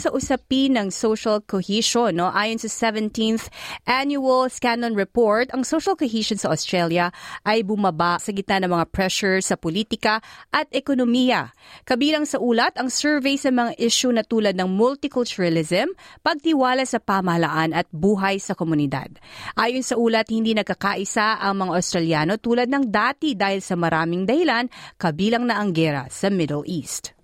Sa usapin ng social cohesion. No? Ayon sa 17th Annual Scanlon Report, ang social cohesion sa Australia ay bumaba sa gitna ng mga pressure sa politika at ekonomiya. Kabilang sa ulat ang survey sa mga issue na tulad ng multiculturalism, pagtiwala sa pamahalaan at buhay sa komunidad. Ayon sa ulat, hindi nagkakaisa ang mga Australiano tulad ng dati dahil sa maraming dahilan, kabilang na ang gera sa Middle East.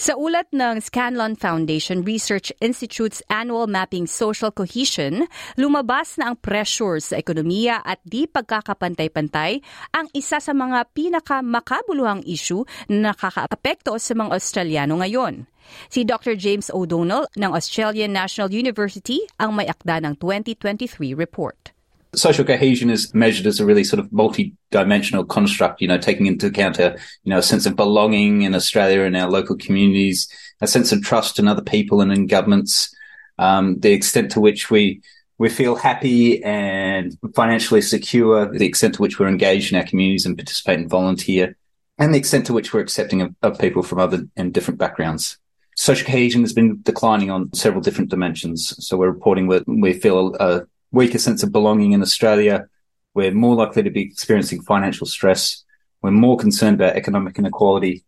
Sa ulat ng Scanlon Foundation Research Institute's annual mapping social cohesion, lumabas na ang pressure sa ekonomiya at di pagkakapantay-pantay ang isa sa mga pinakamakabuluhang issue na nakakaapekto sa mga Australiano ngayon. Si Dr. James O'Donnell ng Australian National University ang may akda ng 2023 report. Social cohesion is measured as a really sort of multi-dimensional construct, you know, taking into account a, you know, a sense of belonging in Australia and our local communities, a sense of trust in other people and in governments, um, the extent to which we, we feel happy and financially secure, the extent to which we're engaged in our communities and participate and volunteer, and the extent to which we're accepting of, of people from other and different backgrounds. Social cohesion has been declining on several different dimensions. So we're reporting that we feel a weaker sense of belonging in Australia. We're more likely to be experiencing financial stress. We're more concerned about economic inequality,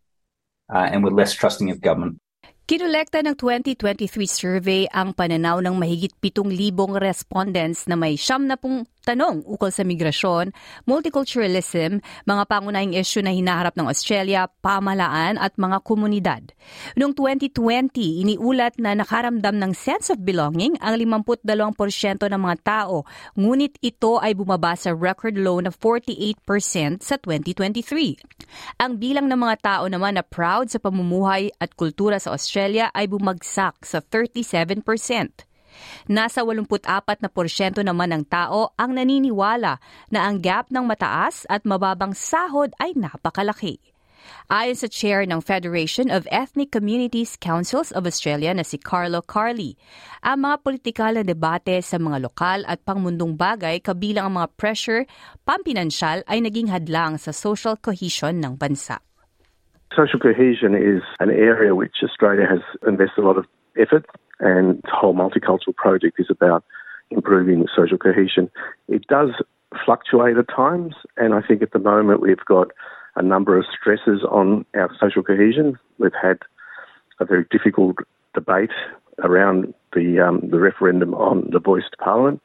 uh, and we're less trusting of government. Kinolekta ng 2023 survey ang pananaw ng mahigit 7,000 respondents na may siyam na pong tanong ukol sa migrasyon, multiculturalism, mga pangunahing issue na hinaharap ng Australia, pamalaan at mga komunidad. Noong 2020, iniulat na nakaramdam ng sense of belonging ang 52% ng mga tao, ngunit ito ay bumaba sa record low na 48% sa 2023. Ang bilang ng mga tao naman na proud sa pamumuhay at kultura sa Australia Australia ay bumagsak sa 37%. Nasa 84 na porsyento naman ng tao ang naniniwala na ang gap ng mataas at mababang sahod ay napakalaki. Ayon sa chair ng Federation of Ethnic Communities Councils of Australia na si Carlo Carly, ang mga politikal na debate sa mga lokal at pangmundong bagay kabilang ang mga pressure pampinansyal ay naging hadlang sa social cohesion ng bansa. Social cohesion is an area which Australia has invested a lot of effort, and the whole multicultural project is about improving social cohesion. It does fluctuate at times, and I think at the moment we've got a number of stresses on our social cohesion. We've had a very difficult debate around the um, the referendum on the voice to parliament.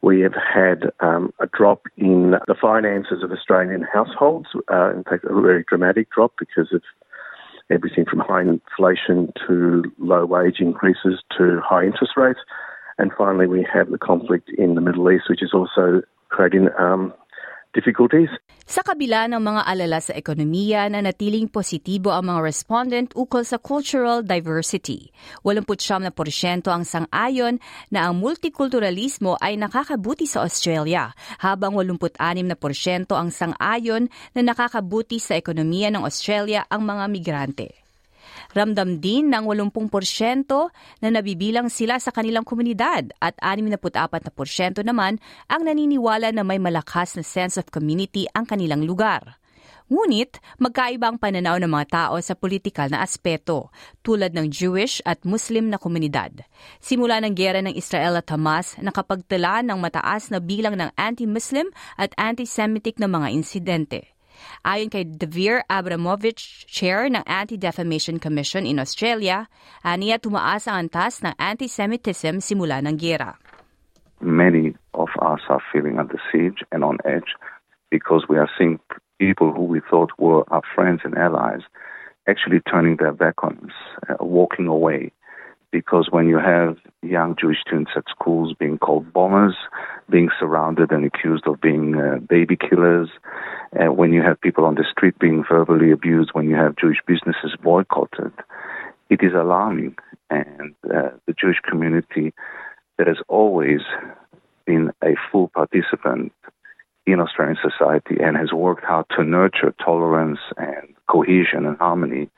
We have had um, a drop in the finances of Australian households, uh, in fact, a very dramatic drop because of everything from high inflation to low wage increases to high interest rates. And finally, we have the conflict in the Middle East, which is also creating um, difficulties. Sa kabila ng mga alala sa ekonomiya na natiling positibo ang mga respondent ukol sa cultural diversity. 89% na porsyento ang sang-ayon na ang multikulturalismo ay nakakabuti sa Australia, habang 86% na porsyento ang sang-ayon na nakakabuti sa ekonomiya ng Australia ang mga migrante. Ramdam din ng 80% na nabibilang sila sa kanilang komunidad at 64% naman ang naniniwala na may malakas na sense of community ang kanilang lugar. Ngunit, magkaiba ang pananaw ng mga tao sa politikal na aspeto, tulad ng Jewish at Muslim na komunidad. Simula ng gera ng Israel at Hamas, nakapagtala ng mataas na bilang ng anti-Muslim at anti-Semitic na mga insidente. Ayon kay Devere Abramovich, chair ng Anti-Defamation Commission in Australia, aniya tumaas ang antas ng anti-Semitism simula ng gera. Many of us are feeling under siege and on edge because we are seeing people who we thought were our friends and allies actually turning their back on us, uh, walking away. Because when you have young Jewish students at schools being called bombers, being surrounded and accused of being uh, baby killers, uh, when you have people on the street being verbally abused, when you have Jewish businesses boycotted, it is alarming. And uh, the Jewish community that has always been a full participant in Australian society and has worked hard to nurture tolerance and cohesion and harmony,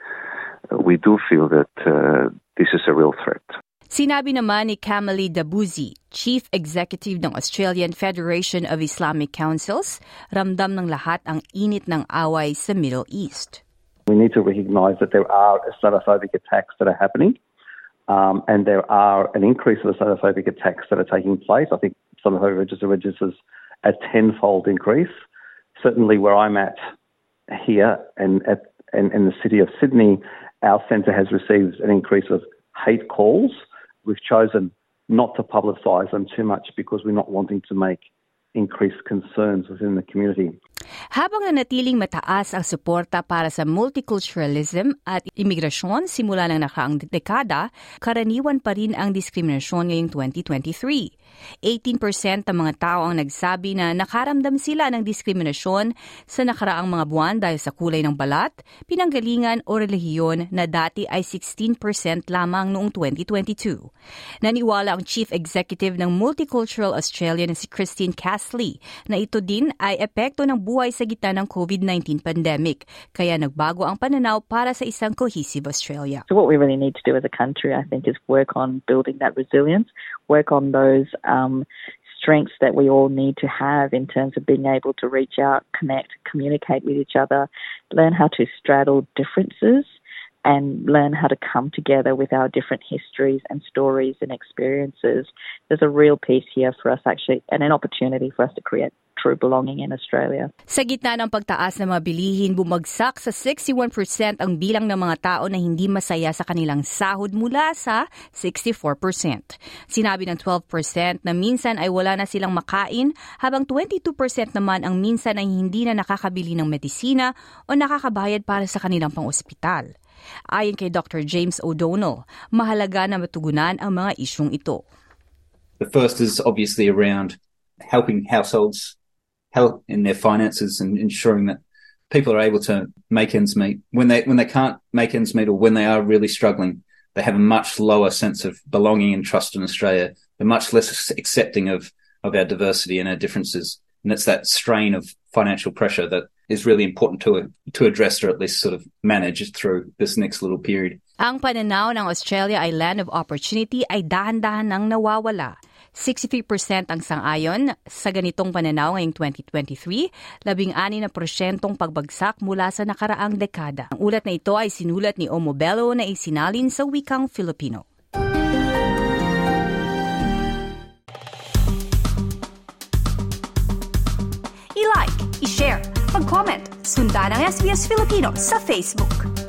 uh, we do feel that uh, this is a real threat. Sinabi naman ni Kamali Dabuzi, Chief Executive ng Australian Federation of Islamic Councils, ramdam ng lahat ang init ng away sa Middle East. We need to recognise that there are Islamophobic attacks that are happening. Um, and there are an increase of Islamophobic attacks that are taking place. I think Islamophobic register registers a tenfold increase. Certainly, where I'm at here and at and in the city of Sydney, our centre has received an increase of hate calls we've chosen not to publicise them too much because we're not wanting to make increased concerns within the community. Habang nanatiling mataas ang suporta para sa multiculturalism at imigrasyon simula ng nakaraang dekada, karaniwan pa rin ang diskriminasyon ngayong 2023. 18% ng mga tao ang nagsabi na nakaramdam sila ng diskriminasyon sa nakaraang mga buwan dahil sa kulay ng balat, pinanggalingan o relihiyon na dati ay 16% lamang noong 2022. Naniwala ang Chief Executive ng Multicultural Australia na si Christine Castley na ito din ay epekto ng buhay sa gitna ng COVID-19 pandemic, kaya nagbago ang pananaw para sa isang cohesive Australia. So what we really need to do as a country, I think, is work on building that resilience, work on those um, strengths that we all need to have in terms of being able to reach out, connect, communicate with each other, learn how to straddle differences and learn how to come together with our different histories and stories and experiences. There's a real piece here for us actually and an opportunity for us to create true belonging in Australia. Sa gitna ng pagtaas ng mga bilihin, bumagsak sa 61% ang bilang ng mga tao na hindi masaya sa kanilang sahod mula sa 64%. Sinabi ng 12% na minsan ay wala na silang makain, habang 22% naman ang minsan ay hindi na nakakabili ng medisina o nakakabayad para sa kanilang pang-ospital. Ayon kay Dr. James O'Donnell, mahalaga na matugunan ang mga isyong ito. The first is obviously around helping households help in their finances and ensuring that people are able to make ends meet. When they when they can't make ends meet or when they are really struggling, they have a much lower sense of belonging and trust in Australia. They're much less accepting of of our diversity and our differences. And it's that strain of financial pressure that is really important to to address or at least sort of manage through this next little period. Ang pananaw ng Australia ay land of opportunity ay dahan-dahan nang nawawala. 63% ang sangayon sa ganitong pananaw ngayong 2023, labing-ani na porsyentong pagbagsak mula sa nakaraang dekada. Ang ulat na ito ay sinulat ni Omo Bello na isinalin sa wikang Filipino. I-like, i-share, mag-comment, sundan ang SBS Filipino sa Facebook.